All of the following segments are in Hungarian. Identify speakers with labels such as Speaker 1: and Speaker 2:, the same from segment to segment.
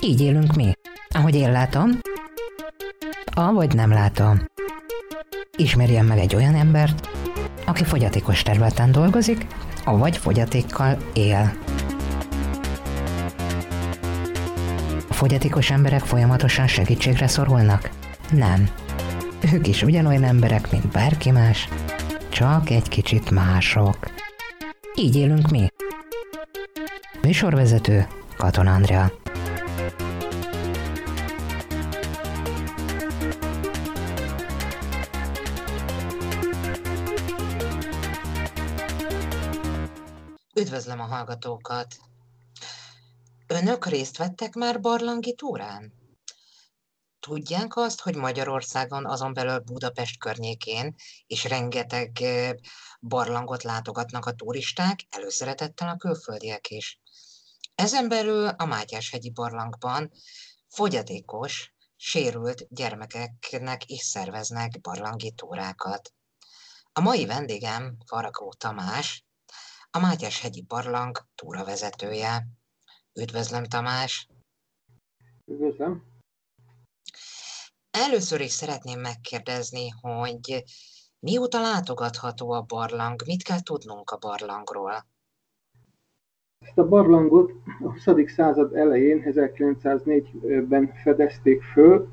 Speaker 1: Így élünk mi. Ahogy én látom, avagy nem látom. Ismerjen meg egy olyan embert, aki fogyatékos területen dolgozik, avagy fogyatékkal él. A fogyatékos emberek folyamatosan segítségre szorulnak? Nem. Ők is ugyanolyan emberek, mint bárki más, csak egy kicsit mások. Így élünk mi. Műsorvezető Katon Andrea.
Speaker 2: Üdvözlöm a hallgatókat! Önök részt vettek már barlangi túrán? Tudják azt, hogy Magyarországon, azon belül Budapest környékén is rengeteg barlangot látogatnak a turisták, előszeretettel a külföldiek is. Ezen belül a Mátyás-hegyi barlangban fogyatékos, sérült gyermekeknek is szerveznek barlangi túrákat. A mai vendégem Farakó Tamás, a Mátyás-hegyi barlang túravezetője. Üdvözlöm Tamás!
Speaker 3: Üdvözlöm!
Speaker 2: Először is szeretném megkérdezni, hogy mióta látogatható a barlang, mit kell tudnunk a barlangról?
Speaker 3: Ezt a barlangot a 20. század elején, 1904-ben fedezték föl.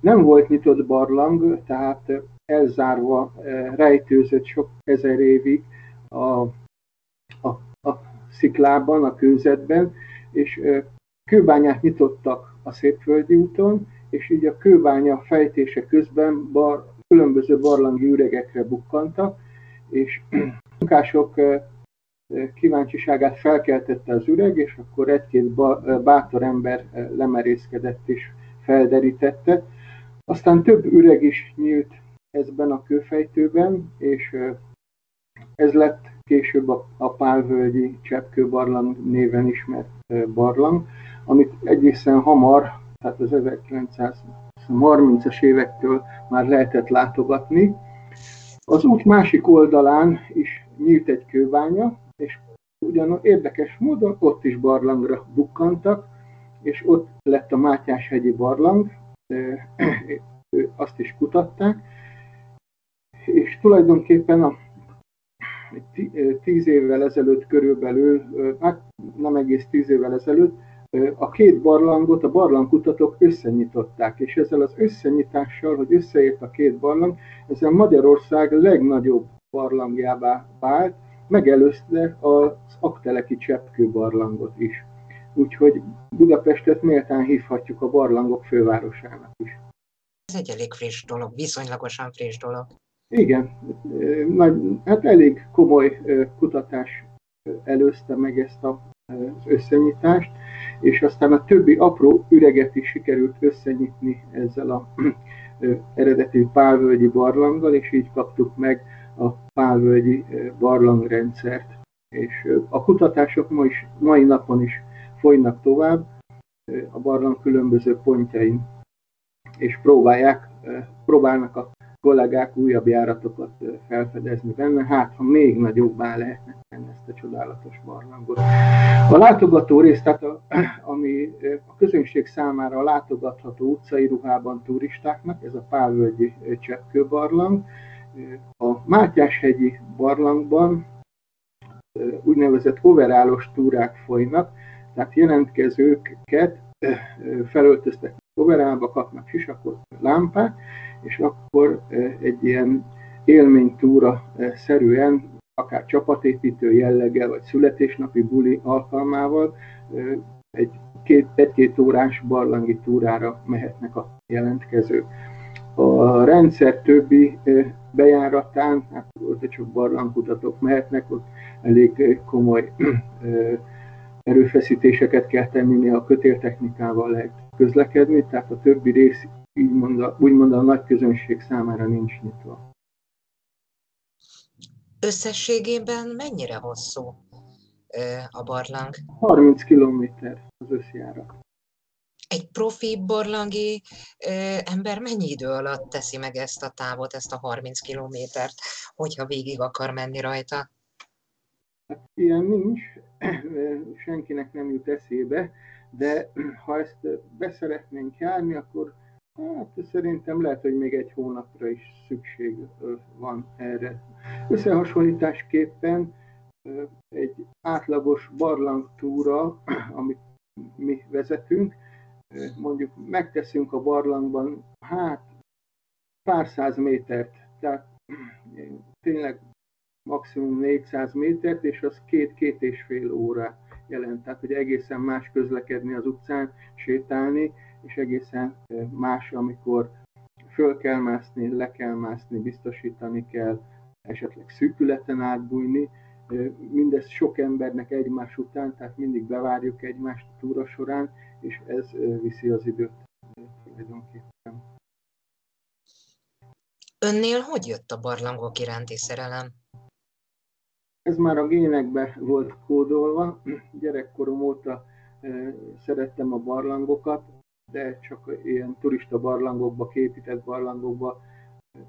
Speaker 3: Nem volt nyitott barlang, tehát elzárva, rejtőzött sok ezer évig a, a, a sziklában, a kőzetben, és kőbányát nyitottak a Szépföldi úton, és így a kőbánya fejtése közben bar, különböző barlangi üregekre bukkantak, és munkások kíváncsiságát felkeltette az üreg, és akkor egy-két bátor ember lemerészkedett és felderítette. Aztán több üreg is nyílt ezben a kőfejtőben, és ez lett később a, a Pálvölgyi Cseppkőbarlang néven ismert barlang, amit egészen hamar, tehát az 1930-as évektől már lehetett látogatni. Az út másik oldalán is nyílt egy kőbánya, és ugyan érdekes módon ott is barlangra bukkantak, és ott lett a Mátyás-hegyi barlang, azt is kutatták, és tulajdonképpen a tíz évvel ezelőtt körülbelül, hát nem egész tíz évvel ezelőtt, a két barlangot a barlangkutatók összenyitották, és ezzel az összenyitással, hogy összeért a két barlang, ezzel Magyarország legnagyobb barlangjává vált, megelőzte az akteleki cseppkő barlangot is. Úgyhogy Budapestet méltán hívhatjuk a barlangok fővárosának is.
Speaker 2: Ez egy elég friss dolog, viszonylagosan friss dolog.
Speaker 3: Igen, nagy, hát elég komoly kutatás előzte meg ezt az összenyitást, és aztán a többi apró üreget is sikerült összenyitni ezzel a eredeti pálvölgyi barlanggal, és így kaptuk meg a pálvölgyi barlangrendszert. És a kutatások ma is, mai napon is folynak tovább a barlang különböző pontjain, és próbálják, próbálnak a kollégák újabb járatokat felfedezni benne, hát ha még nagyobbá lehetne tenni ezt a csodálatos barlangot. A látogató rész, tehát a, ami a közönség számára a látogatható utcai ruhában turistáknak, ez a Pálvölgyi Cseppkőbarlang. A Mátyás-hegyi barlangban úgynevezett overálos túrák folynak, tehát jelentkezőket felöltöztek overálba, kapnak sisakot, lámpát, és akkor egy ilyen élménytúra szerűen, akár csapatépítő jelleggel, vagy születésnapi buli alkalmával egy két, egy-két órás barlangi túrára mehetnek a jelentkezők. A rendszer többi bejáratán, hát ott csak barlangkutatók mehetnek, ott elég komoly erőfeszítéseket kell tenni, a kötéltechnikával lehet közlekedni, tehát a többi rész úgymond a, úgymond a nagy közönség számára nincs nyitva.
Speaker 2: Összességében mennyire hosszú a barlang?
Speaker 3: 30 kilométer az összjárat.
Speaker 2: Egy profi barlangi ö, ember mennyi idő alatt teszi meg ezt a távot, ezt a 30 kilométert, hogyha végig akar menni rajta?
Speaker 3: Hát ilyen nincs, senkinek nem jut eszébe, de ha ezt beszeretnénk járni, akkor hát szerintem lehet, hogy még egy hónapra is szükség van erre. Összehasonlításképpen egy átlagos barlangtúra, amit mi vezetünk, mondjuk megteszünk a barlangban, hát pár száz métert, tehát tényleg maximum 400 métert, és az két-két és fél óra jelent. Tehát, hogy egészen más közlekedni az utcán, sétálni, és egészen más, amikor föl kell mászni, le kell mászni, biztosítani kell, esetleg szűkületen átbújni. Mindez sok embernek egymás után, tehát mindig bevárjuk egymást a túra során, és ez viszi az időt tulajdonképpen.
Speaker 2: Önnél hogy jött a barlangok iránti szerelem?
Speaker 3: Ez már a génekbe volt kódolva. Gyerekkorom óta szerettem a barlangokat, de csak ilyen turista barlangokba, képített barlangokba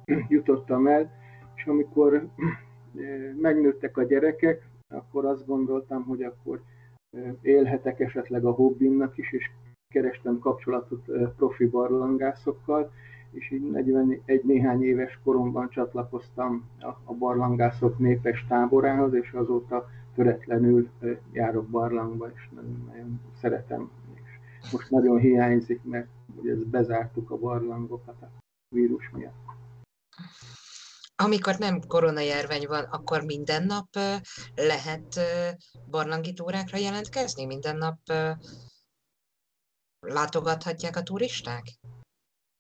Speaker 3: jutottam el, és amikor megnőttek a gyerekek, akkor azt gondoltam, hogy akkor élhetek esetleg a hobbimnak is, és kerestem kapcsolatot profi barlangászokkal, és így 41 néhány éves koromban csatlakoztam a barlangászok népes táborához, és azóta töretlenül járok barlangba, és nagyon, nagyon szeretem. Most nagyon hiányzik, mert ugye ezt bezártuk a barlangokat a vírus miatt.
Speaker 2: Amikor nem koronajárvány van, akkor minden nap lehet barlangi túrákra jelentkezni? Minden nap látogathatják a turisták?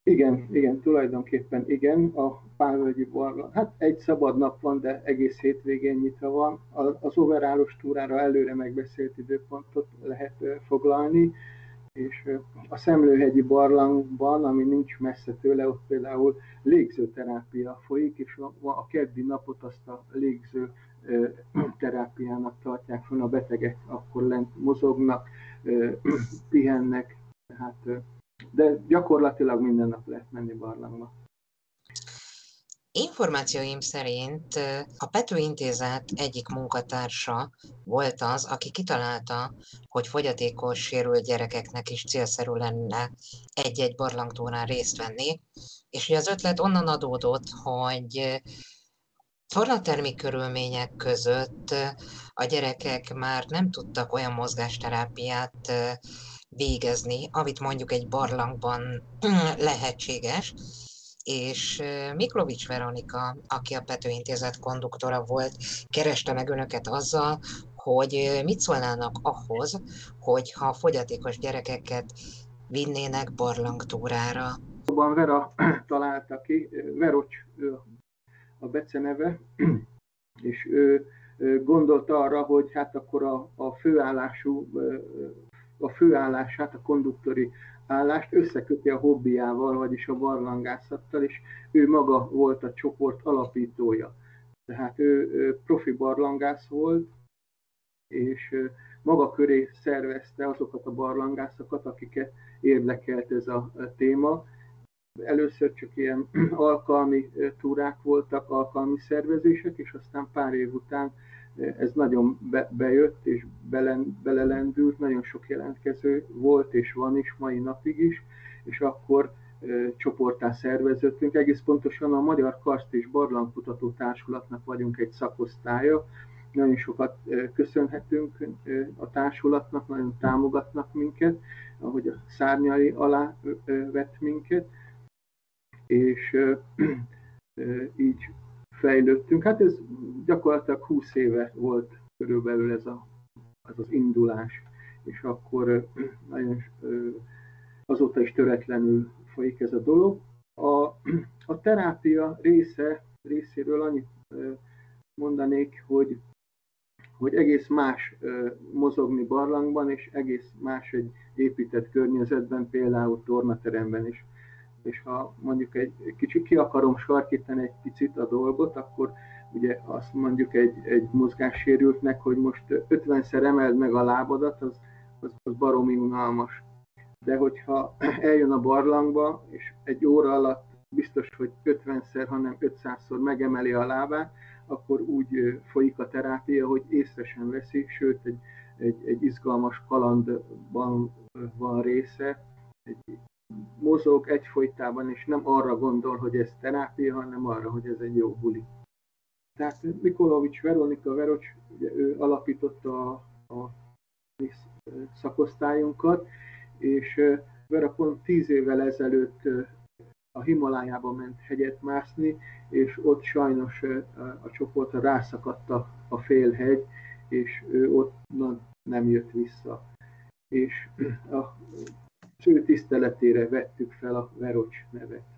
Speaker 3: Igen, igen, tulajdonképpen igen, a Pálvölgyi barlang. Hát egy szabad nap van, de egész hétvégén nyitva van. Az overállós túrára előre megbeszélt időpontot lehet foglalni, és a Szemlőhegyi barlangban, ami nincs messze tőle, ott például légzőterápia folyik, és a keddi napot azt a légző terápiának tartják fönn, a betegek akkor lent mozognak, pihennek, tehát de gyakorlatilag minden nap lehet menni barlangba.
Speaker 2: Információim szerint a Pető Intézet egyik munkatársa volt az, aki kitalálta, hogy fogyatékos sérült gyerekeknek is célszerű lenne egy-egy barlangtúrán részt venni, és az ötlet onnan adódott, hogy tornatermi körülmények között a gyerekek már nem tudtak olyan mozgásterápiát végezni, amit mondjuk egy barlangban lehetséges, és Miklovics Veronika, aki a Pető Intézet konduktora volt, kereste meg önöket azzal, hogy mit szólnának ahhoz, hogyha fogyatékos gyerekeket vinnének barlangtúrára.
Speaker 3: Abban Vera találta ki, Verocs a beceneve, és ő gondolta arra, hogy hát akkor a, a főállású a főállását, a konduktori állást összeköti a hobbiával, vagyis a barlangászattal, és ő maga volt a csoport alapítója. Tehát ő, profi barlangász volt, és maga köré szervezte azokat a barlangászokat, akiket érdekelt ez a téma. Először csak ilyen alkalmi túrák voltak, alkalmi szervezések, és aztán pár év után ez nagyon be, bejött és belen, belelendült, nagyon sok jelentkező volt és van is mai napig is, és akkor csoportá szerveződtünk. Egész pontosan a Magyar Karszt és Barlangkutató Társulatnak vagyunk egy szakosztálya, nagyon sokat köszönhetünk a társulatnak, nagyon támogatnak minket, ahogy a szárnyai alá vett minket, és így fejlődtünk. Hát ez gyakorlatilag 20 éve volt körülbelül ez, a, ez az indulás, és akkor nagyon azóta is töretlenül folyik ez a dolog. A, a terápia része, részéről annyit mondanék, hogy, hogy egész más mozogni barlangban, és egész más egy épített környezetben, például tornateremben is és ha mondjuk egy kicsit ki akarom sarkítani egy picit a dolgot, akkor ugye azt mondjuk egy, egy mozgássérültnek, hogy most 50-szer emeld meg a lábadat, az, az, az baromi unalmas. de hogyha eljön a barlangba, és egy óra alatt biztos, hogy 50-szer, hanem 500-szor megemeli a lábát, akkor úgy folyik a terápia, hogy észre sem veszi, sőt egy, egy, egy izgalmas kalandban van része, egy, mozog egyfolytában, és nem arra gondol, hogy ez terápia, hanem arra, hogy ez egy jó buli. Tehát Mikolovics Veronika Verocs, ugye ő alapította a, a szakosztályunkat, és Vera pont tíz évvel ezelőtt a Himalájába ment hegyet mászni, és ott sajnos a csoportra rászakadt a, félhegy, és ő ott nem jött vissza. És a ő tiszteletére vettük fel a Verocs nevet.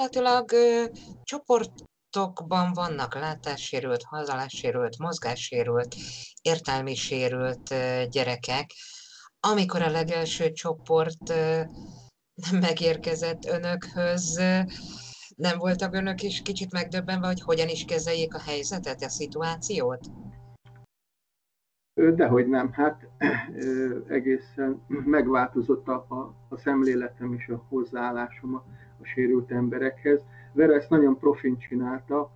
Speaker 2: Gyakorlatilag ö, csoportokban vannak látássérült, hazalássérült, mozgássérült, értelmi sérült ö, gyerekek. Amikor a legelső csoport ö, megérkezett önökhöz, nem voltak önök is kicsit megdöbbenve, hogy hogyan is kezeljék a helyzetet, a szituációt?
Speaker 3: Dehogy nem, hát egészen megváltozott a, a, a szemléletem és a hozzáállásom a, a sérült emberekhez. Vera ezt nagyon profin csinálta,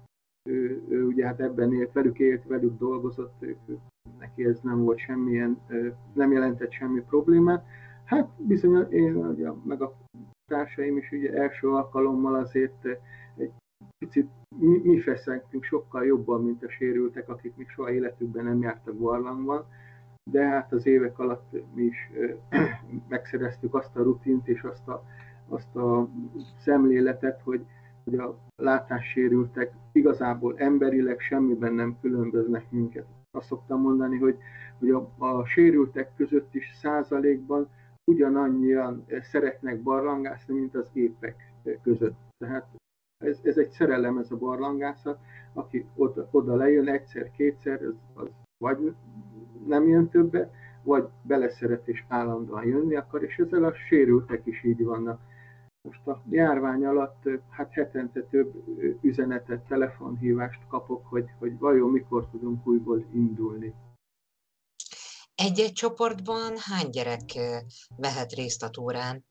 Speaker 3: ő, ő ugye hát ebben élt, velük élt, velük dolgozott, ő, neki ez nem volt semmilyen, nem jelentett semmi problémát. Hát bizony én, ugye, meg a társaim is ugye első alkalommal azért egy picit mi, mi feszengtünk sokkal jobban, mint a sérültek, akik még soha életükben nem jártak barlangban, de hát az évek alatt mi is megszereztük azt a rutint és azt a, azt a szemléletet, hogy, hogy a látássérültek igazából emberileg semmiben nem különböznek minket. Azt szoktam mondani, hogy, hogy a, a sérültek között is százalékban ugyanannyian szeretnek barlangászni, mint az épek között. Tehát ez, ez egy szerelem, ez a barlangászat, aki oda, oda lejön egyszer, kétszer, az, az vagy nem jön többet, vagy beleszeret és állandóan jönni akar, és ezzel a sérültek is így vannak. Most a járvány alatt hát hetente több üzenetet, telefonhívást kapok, hogy, hogy vajon mikor tudunk újból indulni.
Speaker 2: Egy-egy csoportban hány gyerek vehet részt a túrán?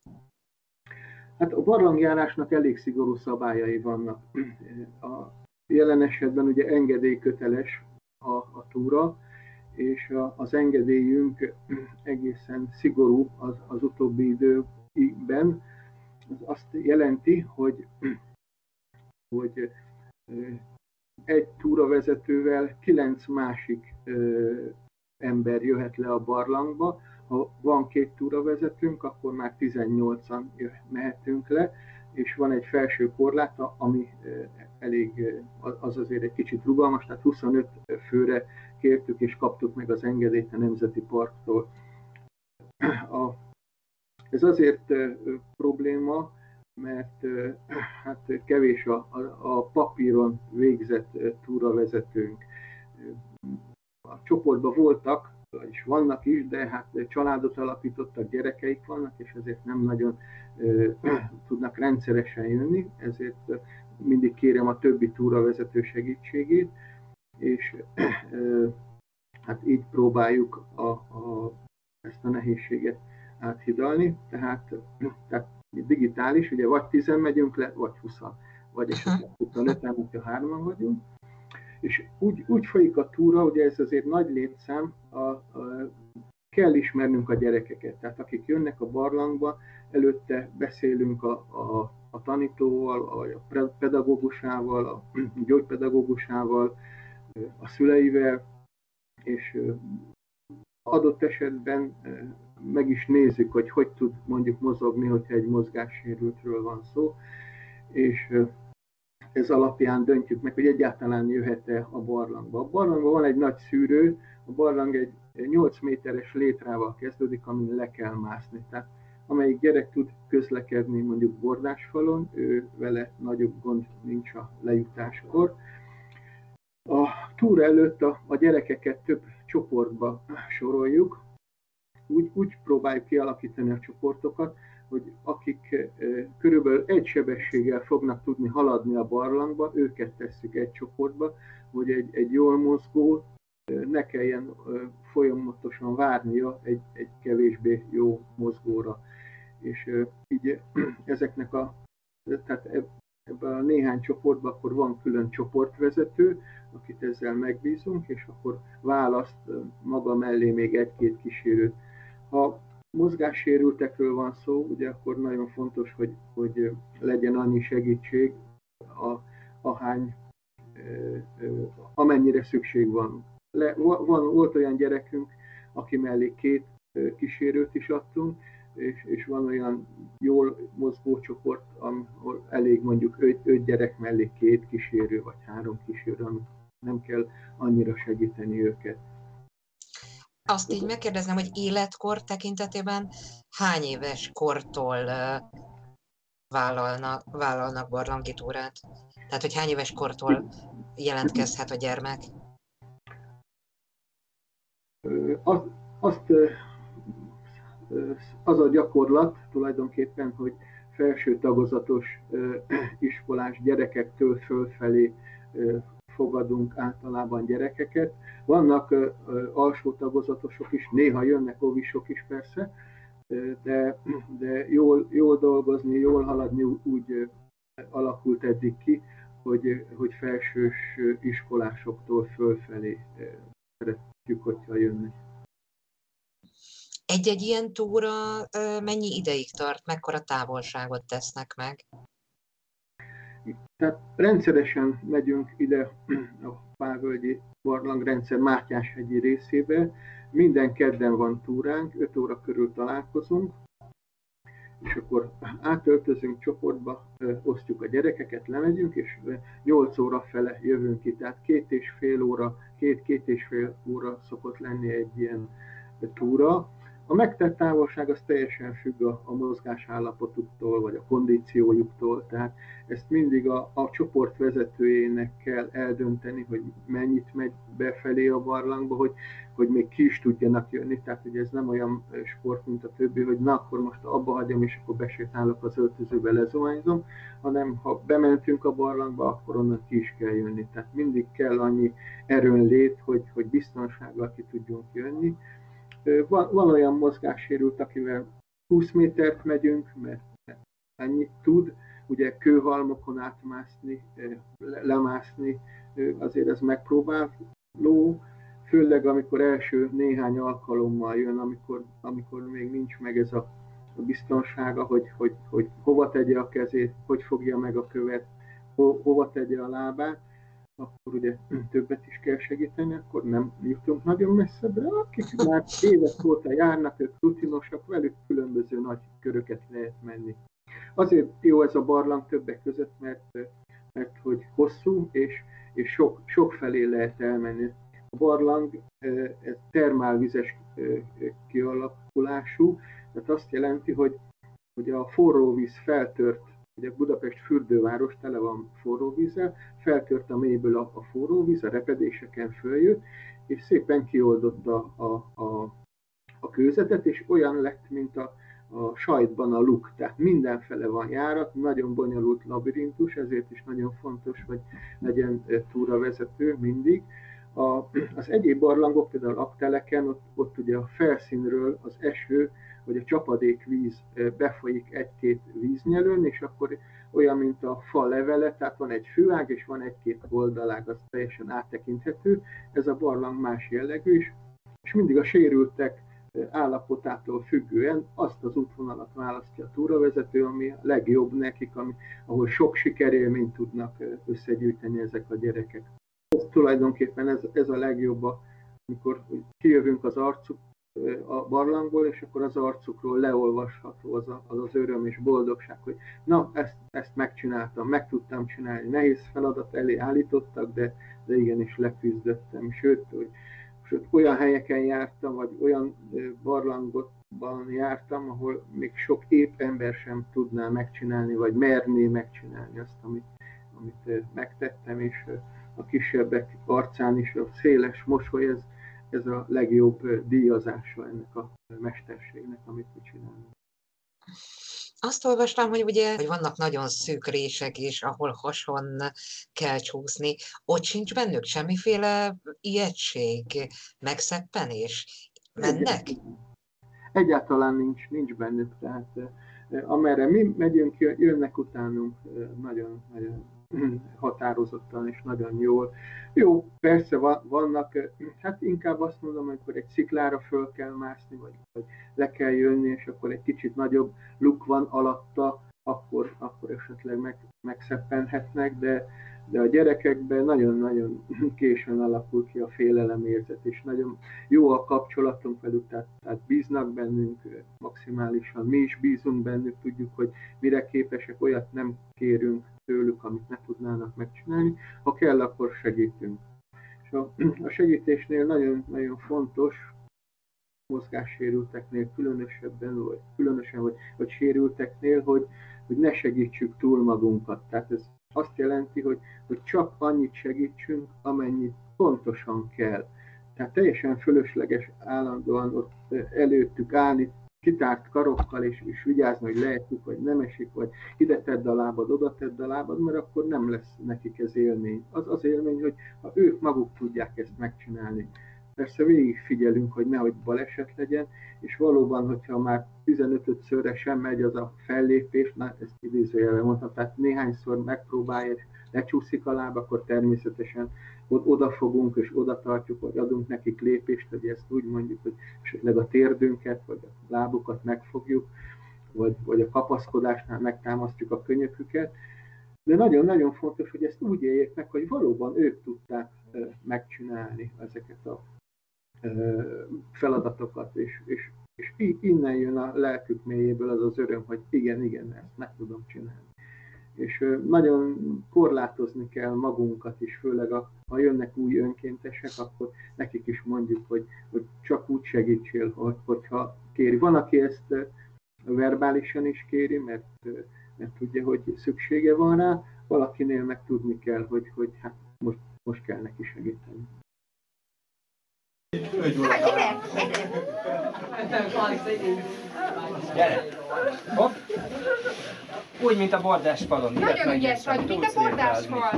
Speaker 3: Hát a barlangjárásnak elég szigorú szabályai vannak. A jelen esetben ugye engedélyköteles a, a túra, és a, az engedélyünk egészen szigorú az, az utóbbi időben. Az azt jelenti, hogy, hogy egy túravezetővel kilenc másik ember jöhet le a barlangba, ha van két túravezetőnk, akkor már 18-an mehetünk le, és van egy felső korláta, ami elég, az azért egy kicsit rugalmas, tehát 25 főre kértük és kaptuk meg az engedélyt a Nemzeti Parktól. A, ez azért probléma, mert hát kevés a, a, papíron végzett túravezetőnk. A csoportban voltak és vannak is, de hát családot alapítottak, gyerekeik vannak, és ezért nem nagyon tudnak rendszeresen jönni, ezért mindig kérem a többi túravezető segítségét, és hát így próbáljuk a, a, ezt a nehézséget áthidalni, tehát, tehát digitális, ugye vagy 10 megyünk le, vagy 20 vagy esetleg 25-en, hogyha hárman vagyunk, és úgy, úgy folyik a túra, ugye ez azért nagy létszám, a, a, kell ismernünk a gyerekeket. Tehát akik jönnek a barlangba, előtte beszélünk a, a, a tanítóval, a pedagógusával, a gyógypedagógusával, a szüleivel, és adott esetben meg is nézzük, hogy hogy tud mondjuk mozogni, hogyha egy mozgássérültről van szó, és ez alapján döntjük meg, hogy egyáltalán jöhet-e a barlangba. A barlangban van egy nagy szűrő, a barlang egy 8 méteres létrával kezdődik, amin le kell mászni. Tehát amelyik gyerek tud közlekedni mondjuk bordásfalon, ő vele nagyobb gond nincs a lejutáskor. A túra előtt a, a gyerekeket több csoportba soroljuk, úgy, úgy próbáljuk kialakítani a csoportokat, hogy akik körülbelül egy sebességgel fognak tudni haladni a barlangba, őket tesszük egy csoportba, hogy egy, egy jól mozgó ne kelljen folyamatosan várnia egy, egy kevésbé jó mozgóra. És így ezeknek a, tehát ebben a néhány csoportban akkor van külön csoportvezető, akit ezzel megbízunk, és akkor választ maga mellé még egy-két kísérőt. Ha mozgássérültekről van szó, ugye akkor nagyon fontos, hogy, hogy legyen annyi segítség, a, ahány, amennyire szükség van. Le, van. Volt olyan gyerekünk, aki mellé két kísérőt is adtunk, és, és van olyan jól mozgó csoport, ahol elég mondjuk öt, öt gyerek mellé két kísérő, vagy három kísérő, nem kell annyira segíteni őket.
Speaker 2: Azt így megkérdezem, hogy életkor tekintetében hány éves kortól vállalnak, vállalnak barlangi túrát? Tehát, hogy hány éves kortól jelentkezhet a gyermek?
Speaker 3: Azt, az a gyakorlat tulajdonképpen, hogy felső tagozatos iskolás gyerekektől fölfelé fogadunk általában gyerekeket. Vannak alsó tagozatosok is, néha jönnek ovisok is persze, de, de jól, jól dolgozni, jól haladni úgy alakult eddig ki, hogy, hogy felsős iskolásoktól fölfelé szeretjük, hogyha jönnek.
Speaker 2: Egy-egy ilyen túra mennyi ideig tart, mekkora távolságot tesznek meg?
Speaker 3: Tehát rendszeresen megyünk ide a Pávölgyi barlangrendszer Mátyás-hegyi részébe. Minden kedden van túránk, 5 óra körül találkozunk, és akkor átöltözünk csoportba, osztjuk a gyerekeket, lemegyünk, és 8 óra fele jövünk ki. Tehát két és fél óra, két-két és fél óra szokott lenni egy ilyen túra. A megtett távolság az teljesen függ a, a mozgás állapotuktól, vagy a kondíciójuktól, tehát ezt mindig a, a csoport vezetőjének kell eldönteni, hogy mennyit megy befelé a barlangba, hogy, hogy még ki is tudjanak jönni, tehát ugye ez nem olyan sport, mint a többi, hogy na akkor most abba hagyom, és akkor besétálok az öltözőbe, lezuhányzom, hanem ha bementünk a barlangba, akkor onnan ki is kell jönni. Tehát mindig kell annyi erőn lét, hogy, hogy biztonsággal ki tudjunk jönni van, van olyan mozgássérült, akivel 20 métert megyünk, mert ennyit tud, ugye kőhalmokon átmászni, lemászni, azért ez megpróbáló, főleg amikor első néhány alkalommal jön, amikor, amikor még nincs meg ez a, a biztonsága, hogy, hogy, hogy hova tegye a kezét, hogy fogja meg a követ, ho, hova tegye a lábát, akkor ugye többet is kell segíteni, akkor nem jutunk nagyon messzebbre. Akik már évek óta járnak, ők rutinosak, velük különböző nagy köröket lehet menni. Azért jó ez a barlang többek között, mert, mert hogy hosszú, és, és sok, sok felé lehet elmenni. A barlang ez termálvizes kialakulású, tehát azt jelenti, hogy, hogy a forró víz feltört Ugye Budapest fürdőváros tele van forró vízzel, feltört a mélyből a, a forró víz, a repedéseken följött, és szépen kioldotta a, a, a kőzetet, és olyan lett, mint a, a sajtban a luk, tehát mindenfele van járat, nagyon bonyolult labirintus, ezért is nagyon fontos, hogy legyen túravezető mindig. A, az egyéb barlangok, például akteleken, ott, ott ugye a felszínről az eső hogy a csapadék víz befolyik egy-két víznyelőn, és akkor olyan, mint a fa levele, tehát van egy főág, és van egy-két oldalág, az teljesen áttekinthető. Ez a barlang más jellegű is, és mindig a sérültek állapotától függően azt az útvonalat választja a túravezető, ami a legjobb nekik, ami, ahol sok sikerélményt tudnak összegyűjteni ezek a gyerekek. Ez tulajdonképpen ez, ez a legjobb, amikor kijövünk az arcuk a barlangból, és akkor az arcukról leolvasható az, a, az az öröm és boldogság, hogy na, ezt, ezt megcsináltam, meg tudtam csinálni. Nehéz feladat elé állítottak, de, de igenis leküzdöttem. Sőt, hogy, sőt, olyan helyeken jártam, vagy olyan barlangokban jártam, ahol még sok épp ember sem tudná megcsinálni, vagy merné megcsinálni azt, amit, amit megtettem, és a kisebbek arcán is a széles mosoly, ez, ez a legjobb díjazása ennek a mesterségnek, amit mi csinálunk.
Speaker 2: Azt olvastam, hogy ugye hogy vannak nagyon szűk rések is, ahol hason kell csúszni. Ott sincs bennük semmiféle ijegység, megszeppenés? Mennek?
Speaker 3: Egyáltalán nincs, nincs bennük. Tehát amerre mi megyünk, jönnek utánunk nagyon, nagyon határozottan és nagyon jól. Jó, persze vannak, hát inkább azt mondom, amikor egy sziklára föl kell mászni, vagy, vagy le kell jönni, és akkor egy kicsit nagyobb luk van alatta, akkor, akkor esetleg meg, megszeppenhetnek, de, de a gyerekekben nagyon-nagyon későn alakul ki a félelemérzet, és nagyon jó a kapcsolatunk velük, tehát, tehát bíznak bennünk maximálisan, mi is bízunk bennük, tudjuk, hogy mire képesek, olyat nem kérünk tőlük, amit ne tudnának megcsinálni, ha kell, akkor segítünk. És a, a segítésnél nagyon-nagyon fontos, mozgássérülteknél különösebben, vagy különösen, vagy, vagy sérülteknél, hogy, hogy ne segítsük túl magunkat. Tehát ez azt jelenti, hogy, hogy csak annyit segítsünk, amennyit pontosan kell. Tehát teljesen fölösleges állandóan ott előttük állni, kitárt karokkal, és, és vigyázni, hogy lehetjük, vagy nem esik, vagy ide tedd a lábad, oda tedd a lábad, mert akkor nem lesz nekik ez élmény. Az az élmény, hogy ha ők maguk tudják ezt megcsinálni. Persze végig figyelünk, hogy nehogy baleset legyen, és valóban, hogyha már 15-szörre sem megy az a fellépés, na ezt idézőjelben mondtam, tehát néhányszor megpróbálja, lecsúszik a láb, akkor természetesen odafogunk és oda tartjuk, vagy adunk nekik lépést, hogy ezt úgy mondjuk, hogy esetleg a térdünket, vagy a lábukat megfogjuk, vagy, vagy a kapaszkodásnál megtámasztjuk a könyöküket, de nagyon-nagyon fontos, hogy ezt úgy éljék meg, hogy valóban ők tudták megcsinálni ezeket a feladatokat, és, és, és innen jön a lelkük mélyéből az az öröm, hogy igen, igen, ezt meg tudom csinálni. És nagyon korlátozni kell magunkat is, főleg a, ha jönnek új önkéntesek, akkor nekik is mondjuk, hogy, hogy csak úgy segítsél, hogy, hogyha kéri. Van, aki ezt verbálisan is kéri, mert mert tudja, hogy szüksége van rá, valakinél meg tudni kell, hogy, hogy hát most, most kell neki segíteni.
Speaker 4: Gyere! Hopp! Úgy, mint a bordás falon.
Speaker 5: Nagyon ügyes vagy, mint a bordás fal.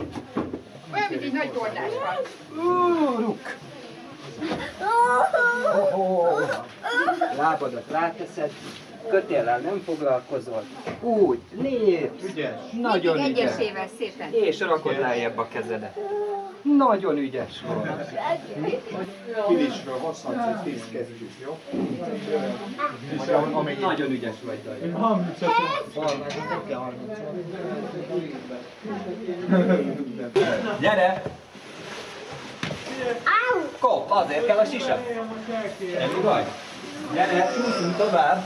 Speaker 5: Olyan, mint egy nagy bordás fal.
Speaker 4: Ruk! Lábadat ráteszed, kötéllel nem foglalkozol. Úgy, lépsz. Ügyes. Nagyon
Speaker 5: Mindig
Speaker 4: ügyes.
Speaker 5: egyesével szépen.
Speaker 4: És rakod lejjebb a kezedet. Nagyon ügyes volt.
Speaker 6: Egy tíz kezdjük, jó?
Speaker 4: Nagyon ügyes vagy, Dani. Gyere! Kop, azért kell a sisa. Nem vagy? Gyere, csúszunk tovább.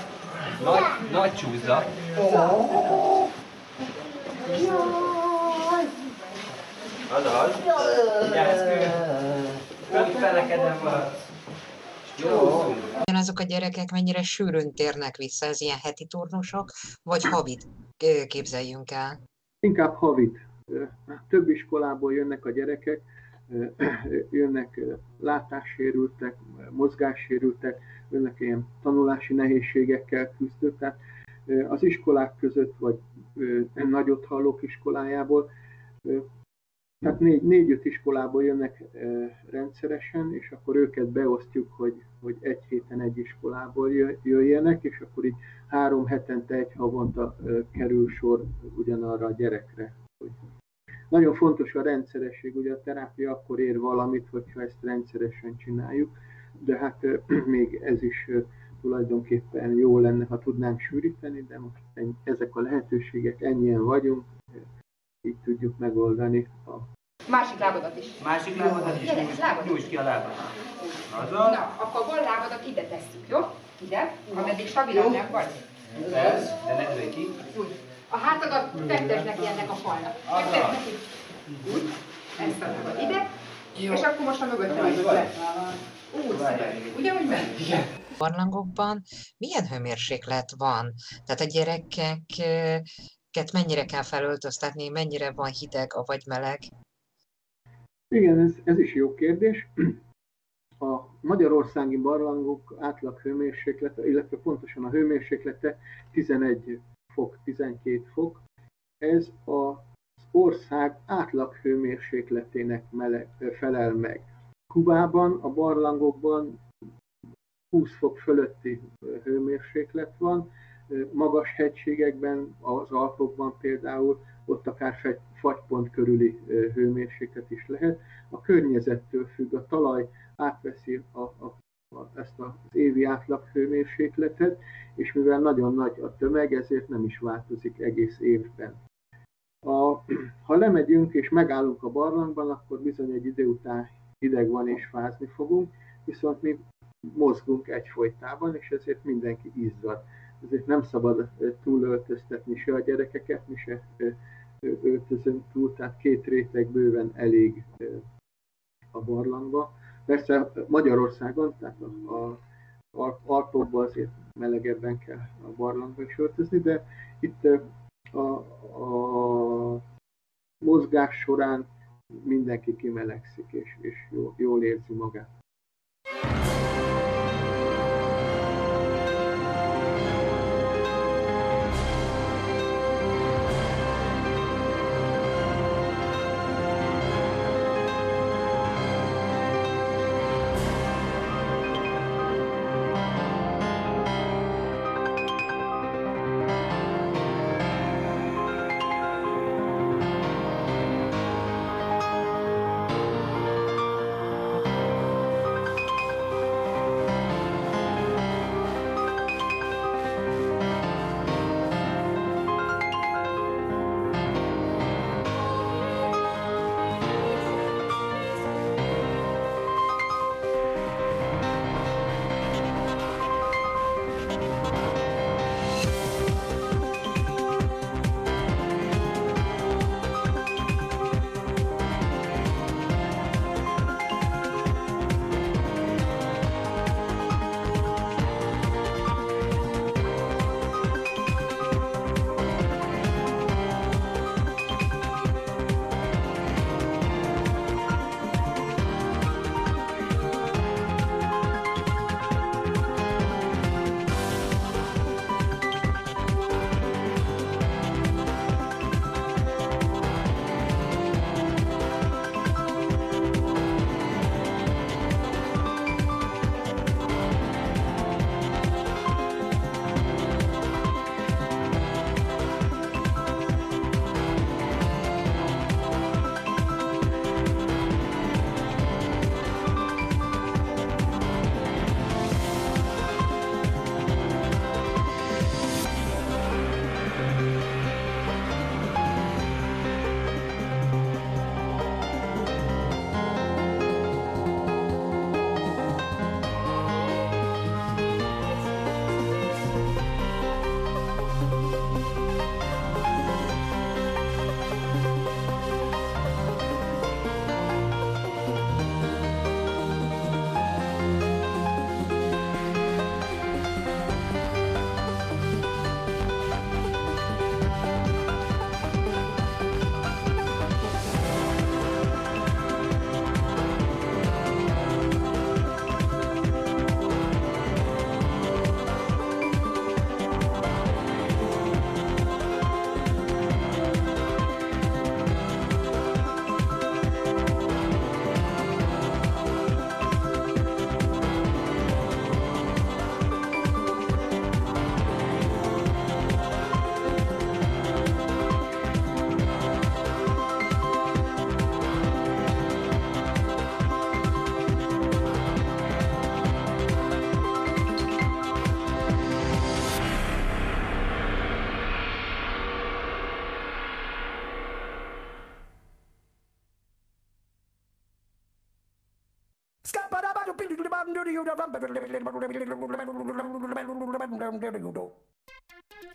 Speaker 4: Nagy, nagy. Gyere, Könyv felekeden maradsz. Jó.
Speaker 2: Azok a gyerekek mennyire sűrűn térnek vissza, ez ilyen heti turnusok, vagy havit képzeljünk el?
Speaker 3: Inkább havit. Több iskolából jönnek a gyerekek, jönnek látássérültek, mozgássérültek, jönnek ilyen tanulási nehézségekkel küzdők. Tehát az iskolák között, vagy nagyot hallók iskolájából, tehát négy, négy-öt iskolából jönnek rendszeresen, és akkor őket beosztjuk, hogy, hogy egy héten egy iskolából jöjjenek, és akkor így három hetente, egy havonta kerül sor ugyanarra a gyerekre. Nagyon fontos a rendszeresség, ugye a terápia akkor ér valamit, hogyha ezt rendszeresen csináljuk, de hát még ez is tulajdonképpen jó lenne, ha tudnánk sűríteni, de most ezek a lehetőségek, ennyien vagyunk, így tudjuk megoldani a
Speaker 5: Másik lábadat is.
Speaker 4: Másik lábadat is nyújtsd ki a lábadat.
Speaker 5: Na, akkor bal lábadat ide tesszük, jó? Ide, ameddig stabilan vagy.
Speaker 4: Ez, de ne ki.
Speaker 5: Úgy. A hátadat fektesd neki ennek a falnak. Fektesd neki. Úgy. Ezt a ide. És akkor most a mögötte vagy le. Úgy szépen. Ugyanúgy ment?
Speaker 2: barlangokban milyen hőmérséklet van? Tehát a gyerekeket mennyire kell felöltöztetni, mennyire van hideg, vagy meleg?
Speaker 3: Igen, ez, ez is jó kérdés. A magyarországi barlangok átlag hőmérséklete, illetve pontosan a hőmérséklete 11 fok, 12 fok. Ez az ország átlag hőmérsékletének meleg, felel meg. Kubában, a barlangokban 20 fok fölötti hőmérséklet van, magas hegységekben, az Alpokban például, ott akár fagypont körüli hőmérséklet is lehet. A környezettől függ, a talaj átveszi a, a, ezt az évi átlag hőmérsékletet, és mivel nagyon nagy a tömeg, ezért nem is változik egész évben. A, ha lemegyünk és megállunk a barlangban, akkor bizony egy idő után hideg van és fázni fogunk, viszont mi mozgunk egyfolytában, és ezért mindenki izzad. Ezért nem szabad túlöltöztetni se a gyerekeket, mi se öltözünk túl, tehát két réteg bőven elég a barlangba. Persze Magyarországon, tehát a, a, Alpokban azért melegebben kell a barlangba is öltözni, de itt a, a mozgás során mindenki kimelegszik, és, és jól, jól érzi magát.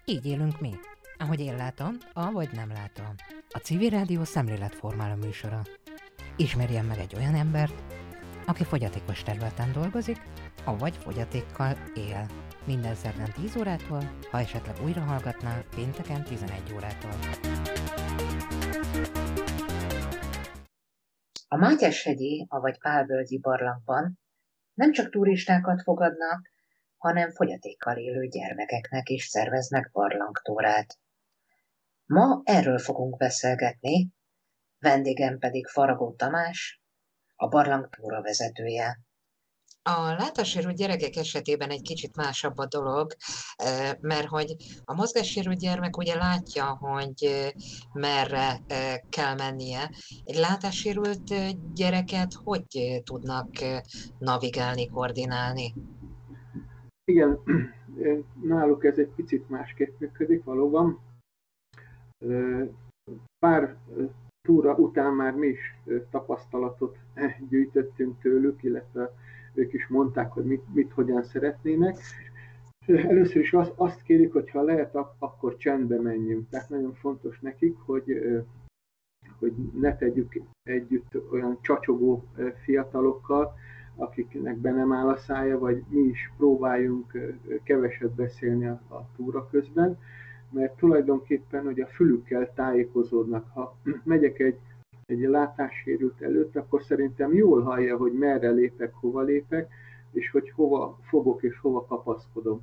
Speaker 1: Így élünk mi. Ahogy én látom, avagy nem látom. A civil rádió szemléletformáló műsora. Ismerjen meg egy olyan embert, aki fogyatékos területen dolgozik, avagy fogyatékkal él. Minden szerdán 10 órától, ha esetleg újra hallgatná, pénteken 11 órától.
Speaker 2: A Mátyás-hegyi, avagy Pálvölgyi barlangban nem csak turistákat fogadnak, hanem fogyatékkal élő gyermekeknek is szerveznek barlangtórát. Ma erről fogunk beszélgetni, vendégem pedig Faragó Tamás, a barlangtúra vezetője. A látássérült gyerekek esetében egy kicsit másabb a dolog, mert hogy a mozgássérült gyermek ugye látja, hogy merre kell mennie. Egy látássérült gyereket hogy tudnak navigálni, koordinálni?
Speaker 3: Igen, náluk ez egy picit másképp működik valóban. Pár túra után már mi is tapasztalatot gyűjtöttünk tőlük, illetve ők is mondták, hogy mit, mit hogyan szeretnének. Először is azt, azt kérik, hogy ha lehet, akkor csendbe menjünk. Tehát nagyon fontos nekik, hogy, hogy ne tegyük együtt olyan csacsogó fiatalokkal, akiknek be nem áll a szája, vagy mi is próbáljunk keveset beszélni a, a túra közben, mert tulajdonképpen hogy a fülükkel tájékozódnak. Ha megyek egy, egy látássérült előtt, akkor szerintem jól hallja, hogy merre lépek, hova lépek, és hogy hova fogok és hova kapaszkodom.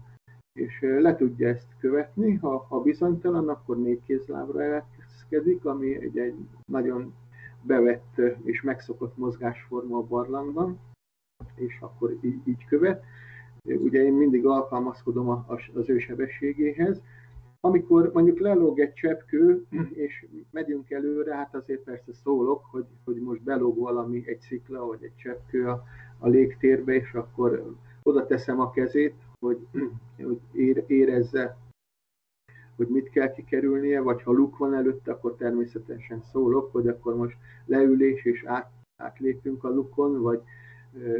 Speaker 3: És le tudja ezt követni, ha, ha bizonytalan, akkor négy kézlábra elkezkedik, ami egy, egy nagyon bevett és megszokott mozgásforma a barlangban, és akkor így, így követ. Ugye én mindig alkalmazkodom az ő sebességéhez, amikor mondjuk lelóg egy cseppkő, és megyünk előre, hát azért persze szólok, hogy, hogy most belóg valami, egy szikla, vagy egy cseppkő a, a légtérbe, és akkor oda teszem a kezét, hogy, hogy érezze, hogy mit kell kikerülnie, vagy ha luk van előtte, akkor természetesen szólok, hogy akkor most leülés és át, átlépünk a lukon, vagy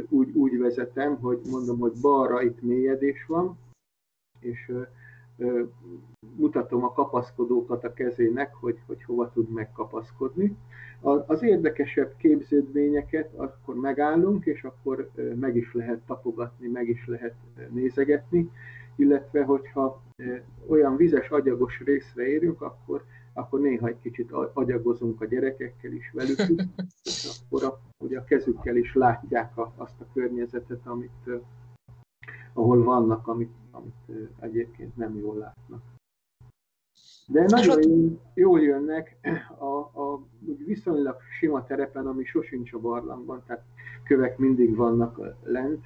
Speaker 3: úgy, úgy vezetem, hogy mondom, hogy balra itt mélyedés van, és mutatom a kapaszkodókat a kezének, hogy, hogy hova tud megkapaszkodni. Az érdekesebb képződményeket akkor megállunk, és akkor meg is lehet tapogatni, meg is lehet nézegetni, illetve hogyha olyan vizes, agyagos részre érünk, akkor, akkor néha egy kicsit agyagozunk a gyerekekkel is velük, és akkor a, ugye a kezükkel is látják a, azt a környezetet, amit, ahol vannak, amit, amit egyébként nem jól látnak. De nagyon jól jönnek a, a viszonylag sima terepen, ami sosincs a barlangban, tehát kövek mindig vannak lent,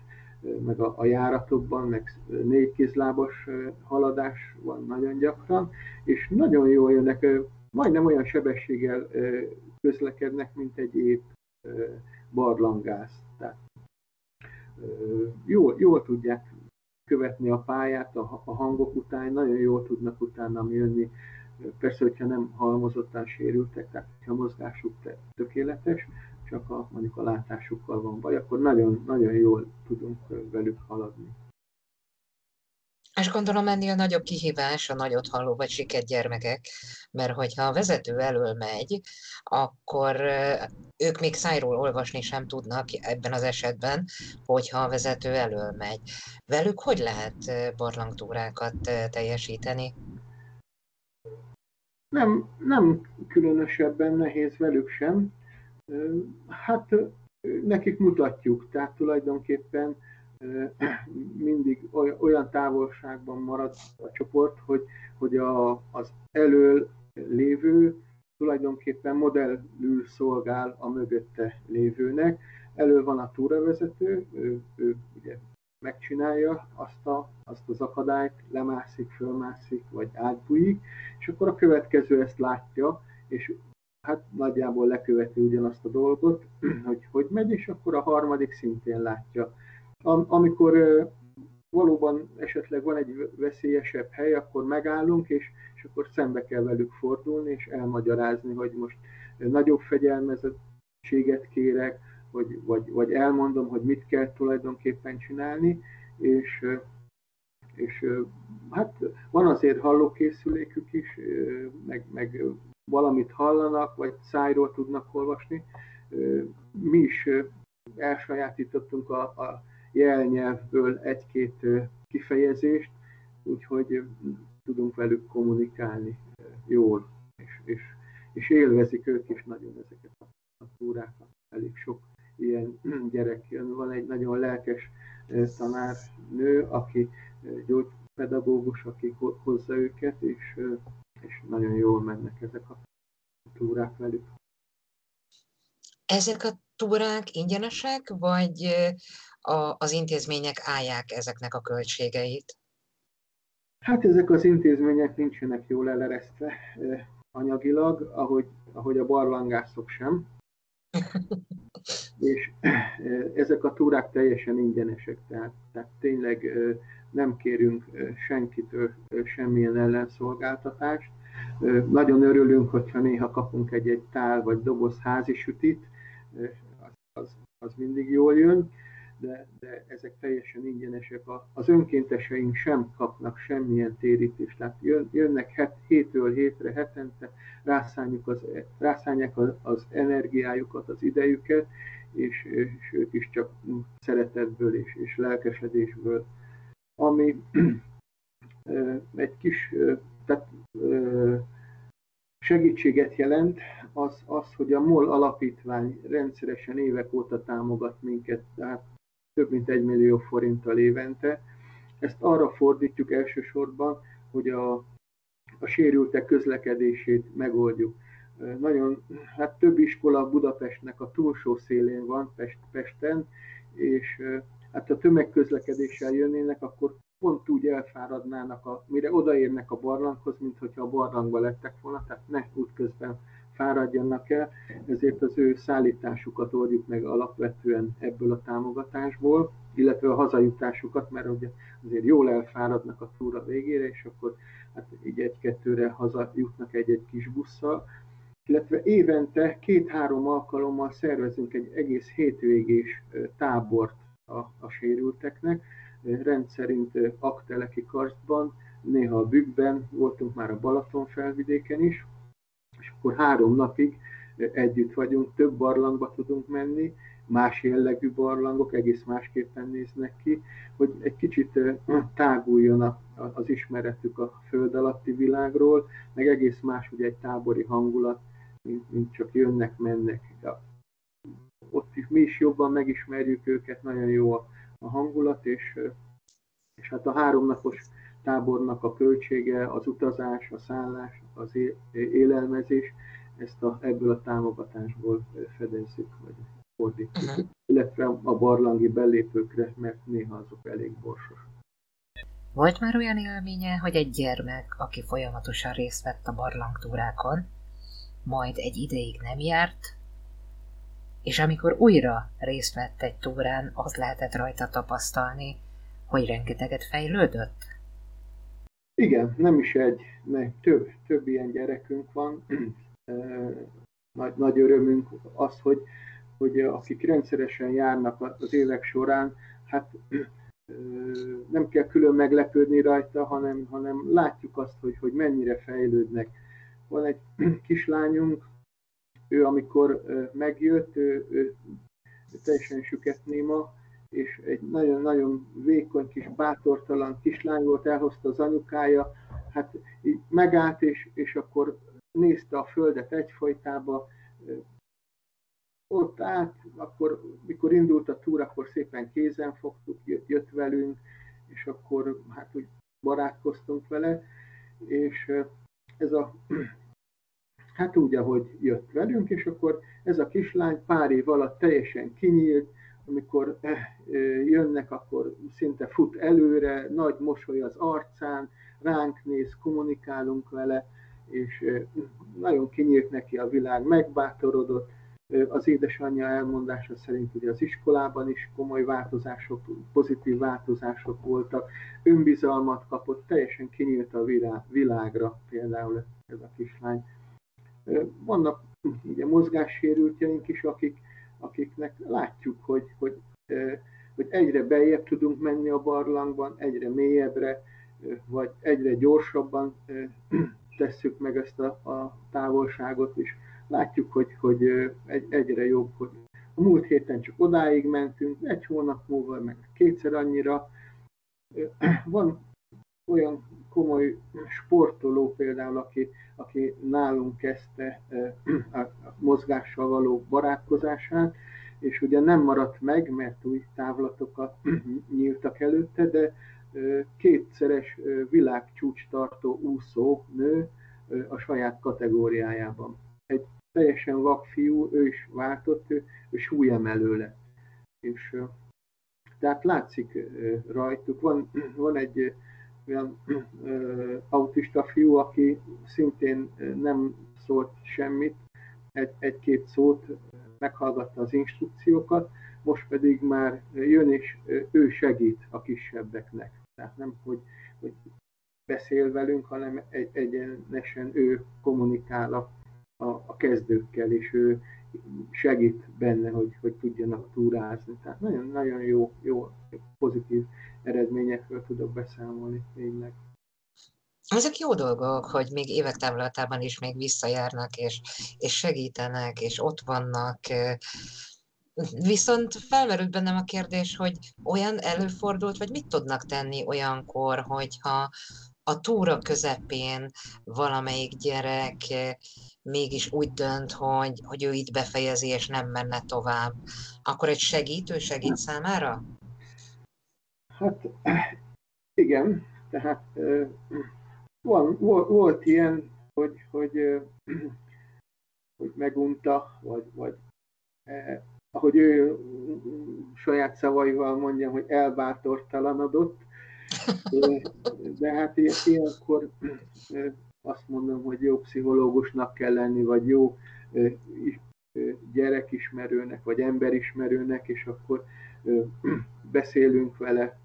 Speaker 3: meg a, a járatokban, meg négykézlábas haladás van nagyon gyakran, és nagyon jól jönnek, majdnem olyan sebességgel közlekednek, mint egy épp barlangász. Tehát jól, jól tudják követni a pályát a, a hangok után, nagyon jól tudnak utána jönni. Persze, hogyha nem halmozottan sérültek, tehát ha mozgásuk tökéletes, csak a, mondjuk a látásukkal van baj, akkor nagyon, nagyon jól tudunk velük haladni.
Speaker 2: És gondolom ennél nagyobb kihívás a nagyot halló vagy siket gyermekek, mert hogyha a vezető elől megy, akkor ők még szájról olvasni sem tudnak ebben az esetben, hogyha a vezető elől megy. Velük hogy lehet barlangtúrákat teljesíteni?
Speaker 3: Nem, nem különösebben nehéz velük sem. Hát nekik mutatjuk, tehát tulajdonképpen mindig olyan távolságban marad a csoport, hogy, hogy a, az elől lévő tulajdonképpen modellül szolgál a mögötte lévőnek. Elő van a túravezető, ő, ő ugye megcsinálja azt, a, azt az akadályt, lemászik, fölmászik, vagy átbújik, és akkor a következő ezt látja, és hát nagyjából leköveti ugyanazt a dolgot, hogy hogy megy, és akkor a harmadik szintén látja amikor valóban esetleg van egy veszélyesebb hely, akkor megállunk, és, és akkor szembe kell velük fordulni, és elmagyarázni, hogy most nagyobb fegyelmezettséget kérek, hogy, vagy, vagy elmondom, hogy mit kell tulajdonképpen csinálni, és, és hát van azért hallókészülékük is, meg, meg valamit hallanak, vagy szájról tudnak olvasni. Mi is elsajátítottunk a, a jelnyelvből egy-két kifejezést, úgyhogy tudunk velük kommunikálni jól, és, és, és élvezik ők is nagyon ezeket a, túrákat. Elég sok ilyen gyerek jön. Van egy nagyon lelkes tanárnő, aki gyógypedagógus, aki hozza őket, és, és nagyon jól mennek ezek a túrák velük.
Speaker 2: Ezek a túrák ingyenesek, vagy a, az intézmények állják ezeknek a költségeit?
Speaker 3: Hát ezek az intézmények nincsenek jól eleresztve anyagilag, ahogy, ahogy a barlangászok sem. És ezek a túrák teljesen ingyenesek, tehát, tehát tényleg nem kérünk senkitől semmilyen ellenszolgáltatást. Nagyon örülünk, hogyha néha kapunk egy-egy tál vagy doboz házi sütit, az, az, az mindig jól jön, de, de ezek teljesen ingyenesek. Az önkénteseink sem kapnak semmilyen térítést, tehát jönnek het, hétről hétre, hetente, rászánjuk az, rászánják az, az energiájukat, az idejüket, és, és ők is csak szeretetből és, és lelkesedésből. Ami egy kis tehát, segítséget jelent, az, az, hogy a MOL alapítvány rendszeresen évek óta támogat minket, tehát több mint egy millió forinttal évente. Ezt arra fordítjuk elsősorban, hogy a, a sérültek közlekedését megoldjuk. Nagyon, hát több iskola Budapestnek a túlsó szélén van, Pest, Pesten, és hát a tömegközlekedéssel jönnének, akkor pont úgy elfáradnának, a, mire odaérnek a barlanghoz, mint hogyha a barlangba lettek volna, tehát ne útközben fáradjanak el, ezért az ő szállításukat oldjuk meg alapvetően ebből a támogatásból, illetve a hazajutásukat, mert ugye azért jól elfáradnak a túra végére, és akkor hát így egy-kettőre hazajutnak egy-egy kis busszal, illetve évente két-három alkalommal szervezünk egy egész hétvégés tábort a, a sérülteknek, rendszerint Akteleki karstban, néha a Bükkben, voltunk már a Balaton felvidéken is, és akkor három napig együtt vagyunk, több barlangba tudunk menni, más jellegű barlangok egész másképpen néznek ki, hogy egy kicsit táguljon az ismeretük a föld alatti világról, meg egész más ugye egy tábori hangulat, mint, mint csak jönnek, mennek. Ott is mi is jobban megismerjük őket, nagyon jó a, a hangulat, és, és hát a háromnapos tábornak a költsége, az utazás, a szállás, az élelmezés, ezt a, ebből a támogatásból fedezzük, vagy fordítjuk. Uh-huh. Illetve a barlangi belépőkre, mert néha azok elég borsos.
Speaker 2: Volt már olyan élménye, hogy egy gyermek, aki folyamatosan részt vett a barlangtúrákon, majd egy ideig nem járt, és amikor újra részt vett egy túrán, az lehetett rajta tapasztalni, hogy rengeteget fejlődött?
Speaker 3: Igen, nem is egy, meg több, több ilyen gyerekünk van. Nagy, nagy örömünk az, hogy, hogy akik rendszeresen járnak az évek során, hát nem kell külön meglepődni rajta, hanem, hanem látjuk azt, hogy, hogy mennyire fejlődnek. Van egy kislányunk, ő amikor megjött, ő, ő teljesen süket és egy nagyon-nagyon vékony kis bátortalan kislány volt, elhozta az anyukája, hát így megállt, és, és akkor nézte a földet egyfolytába, ott át, akkor mikor indult a túra, akkor szépen kézen fogtuk, jött velünk, és akkor hát úgy barátkoztunk vele, és ez a, hát úgy, ahogy jött velünk, és akkor ez a kislány pár év alatt teljesen kinyílt, amikor eh, eh, jönnek, akkor szinte fut előre, nagy mosoly az arcán, ránk néz, kommunikálunk vele, és eh, nagyon kinyílt neki a világ, megbátorodott. Az édesanyja elmondása szerint ugye az iskolában is komoly változások, pozitív változások voltak, önbizalmat kapott, teljesen kinyílt a világra például ez a kislány. Vannak ugye mozgássérültjeink is, akik akiknek látjuk, hogy, hogy, hogy egyre beljebb tudunk menni a barlangban, egyre mélyebbre, vagy egyre gyorsabban tesszük meg ezt a, a távolságot, és látjuk, hogy, hogy egy, egyre jobb, hogy a múlt héten csak odáig mentünk, egy hónap múlva meg kétszer annyira. Van olyan komoly sportoló például, aki, aki nálunk kezdte a mozgással való barátkozását, és ugye nem maradt meg, mert új távlatokat nyíltak előtte, de kétszeres világcsúcs tartó úszó nő a saját kategóriájában. Egy teljesen vak fiú, ő is váltott, ő súlyemelő lett. És tehát látszik rajtuk, van, van egy olyan autista fiú, aki szintén nem szólt semmit, egy, egy-két szót, meghallgatta az instrukciókat, most pedig már jön és ő segít a kisebbeknek. Tehát nem, hogy, hogy beszél velünk, hanem egy, egyenesen ő kommunikál a, a, a kezdőkkel, és ő segít benne, hogy, hogy tudjanak túrázni. Tehát nagyon, nagyon jó, jó, pozitív eredményekről tudok beszámolni tényleg.
Speaker 2: Ezek jó dolgok, hogy még évek távlatában is még visszajárnak, és, és segítenek, és ott vannak. Viszont felmerült bennem a kérdés, hogy olyan előfordult, vagy mit tudnak tenni olyankor, hogyha a túra közepén valamelyik gyerek mégis úgy dönt, hogy, hogy ő itt befejezi, és nem menne tovább, akkor egy segítő segít számára?
Speaker 3: Hát igen, tehát van, volt ilyen, hogy, hogy, hogy megunta, vagy, vagy eh, ahogy ő saját szavaival mondja, hogy elbátortalanodott, de hát ilyenkor azt mondom, hogy jó pszichológusnak kell lenni, vagy jó gyerekismerőnek, vagy emberismerőnek, és akkor beszélünk vele,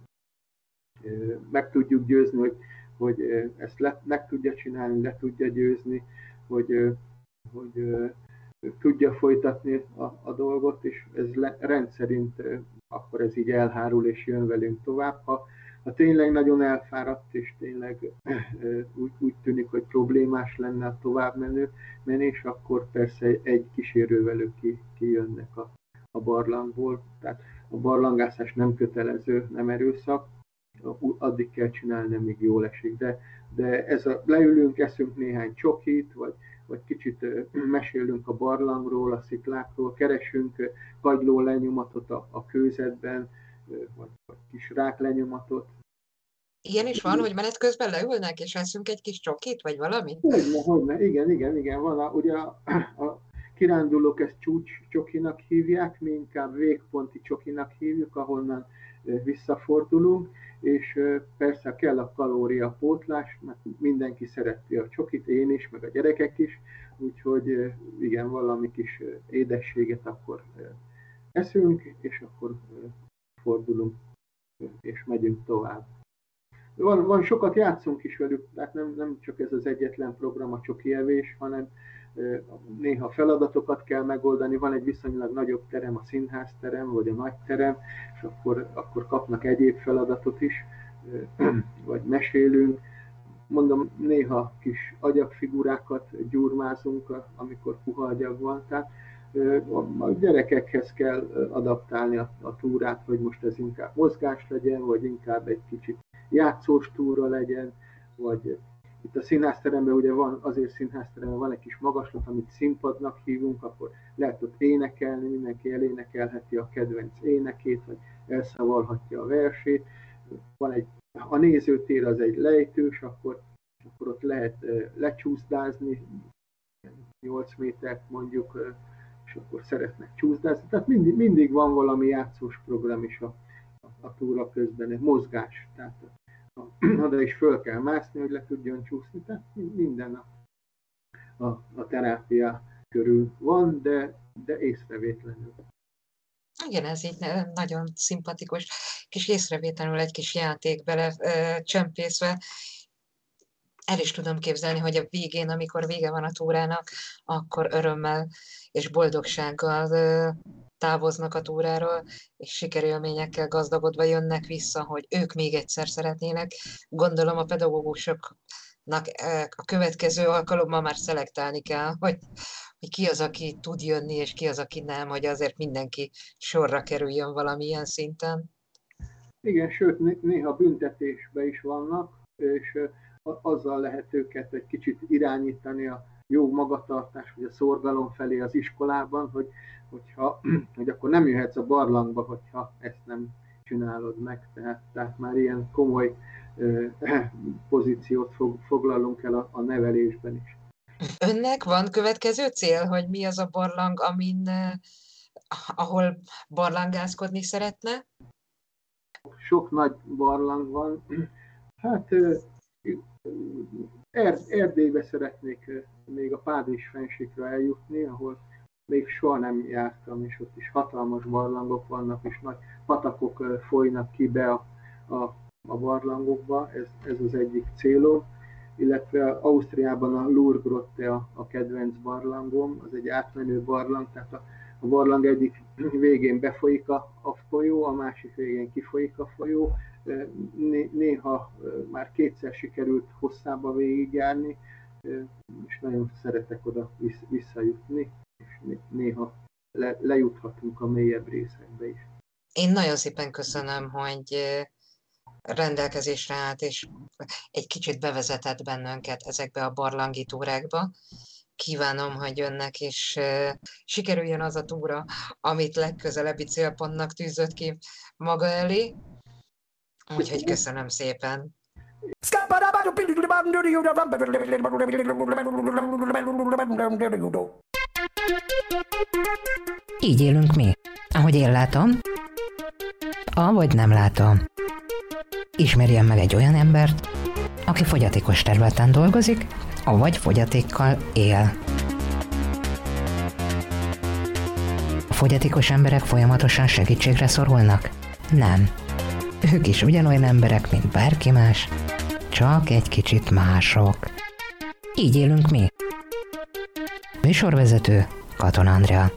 Speaker 3: meg tudjuk győzni, hogy, hogy ezt le, meg tudja csinálni, le tudja győzni, hogy, hogy tudja folytatni a, a dolgot, és ez le, rendszerint akkor ez így elhárul és jön velünk tovább. Ha, ha tényleg nagyon elfáradt, és tényleg úgy, úgy tűnik, hogy problémás lenne a továbbmenő menés, akkor persze egy kísérővel ők ki, kijönnek a, a barlangból. Tehát a barlangászás nem kötelező, nem erőszak, addig kell csinálni, amíg jól esik. De, de ez a leülünk, eszünk néhány csokit, vagy, vagy kicsit mesélünk a barlangról, a sziklákról, keresünk kagyló lenyomatot a, a kőzetben, vagy, vagy kis rák lenyomatot.
Speaker 2: Ilyen is van, hogy menet közben leülnek, és eszünk egy kis csokit, vagy valami?
Speaker 3: Hogyne, hogyne, igen, igen, igen, van. A, ugye a, a kirándulók ezt csúcs csokinak hívják, mi inkább végponti csokinak hívjuk, ahonnan visszafordulunk, és persze kell a kalóriapótlás, mert mindenki szereti a csokit, én is, meg a gyerekek is, úgyhogy igen, valami kis édességet akkor eszünk, és akkor fordulunk, és megyünk tovább. Van, van sokat játszunk is velük, tehát nem, nem csak ez az egyetlen program a csoki evés, hanem néha feladatokat kell megoldani, van egy viszonylag nagyobb terem, a színházterem, vagy a nagy terem, és akkor, akkor kapnak egyéb feladatot is, vagy mesélünk. Mondom, néha kis agyagfigurákat gyurmázunk, amikor puha agyag van, tehát a gyerekekhez kell adaptálni a, a túrát, hogy most ez inkább mozgás legyen, vagy inkább egy kicsit játszós túra legyen, vagy itt a színházteremben ugye van, azért színházteremben van egy kis magaslat, amit színpadnak hívunk, akkor lehet ott énekelni, mindenki elénekelheti a kedvenc énekét, vagy elszavalhatja a versét. Van egy, a nézőtér az egy lejtős, akkor, akkor ott lehet lecsúszdázni, 8 métert mondjuk, és akkor szeretnek csúszdázni. Tehát mindig, mindig van valami játszós program is a, a, túra közben, egy mozgás. Tehát oda is föl kell mászni, hogy le tudjon csúszni, tehát minden a, a, a terápia körül van, de, de észrevétlenül.
Speaker 2: Igen, ez így nagyon szimpatikus. Kis észrevétlenül egy kis játék bele csempészve. El is tudom képzelni, hogy a végén, amikor vége van a túrának, akkor örömmel és boldogsággal távoznak a túráról, és sikerélményekkel gazdagodva jönnek vissza, hogy ők még egyszer szeretnének. Gondolom a pedagógusoknak eh, a következő alkalommal már szelektálni kell, hogy, hogy ki az, aki tud jönni, és ki az, aki nem, hogy azért mindenki sorra kerüljön valamilyen szinten.
Speaker 3: Igen, sőt, néha büntetésbe is vannak, és azzal lehet őket egy kicsit irányítani a jó magatartás, vagy a szorgalom felé az iskolában, hogy, hogyha, hogy akkor nem jöhetsz a barlangba, hogyha ezt nem csinálod meg. Tehát, tehát már ilyen komoly ö, pozíciót fog, foglalunk el a, a nevelésben is.
Speaker 2: Önnek van következő cél, hogy mi az a barlang, amin, ahol barlangászkodni szeretne?
Speaker 3: Sok nagy barlang van. Hát Erdélybe szeretnék még a Pádés fensikre eljutni, ahol még soha nem jártam, és ott is hatalmas barlangok vannak, és nagy patakok folynak ki be a, a, a barlangokba, ez, ez az egyik célom, illetve Ausztriában a Lurgrotte a, a kedvenc barlangom, az egy átmenő barlang, tehát a, a barlang egyik végén befolyik a, a folyó, a másik végén kifolyik a folyó, néha már kétszer sikerült hosszába végigjárni, és nagyon szeretek oda visszajutni, és néha le, lejuthatunk a mélyebb részekbe is.
Speaker 2: Én nagyon szépen köszönöm, hogy rendelkezésre állt, és egy kicsit bevezetett bennünket ezekbe a barlangi túrákba. Kívánom, hogy jönnek, és sikerüljön az a túra, amit legközelebbi célpontnak tűzött ki maga elé. Úgyhogy köszönöm szépen.
Speaker 1: Így élünk mi. Ahogy én látom, avagy nem látom. Ismerjen meg egy olyan embert, aki fogyatékos területen dolgozik, avagy fogyatékkal él. A fogyatékos emberek folyamatosan segítségre szorulnak? Nem. Ők is ugyanolyan emberek, mint bárki más, csak egy kicsit mások. Így élünk mi. Műsorvezető Katon Andrea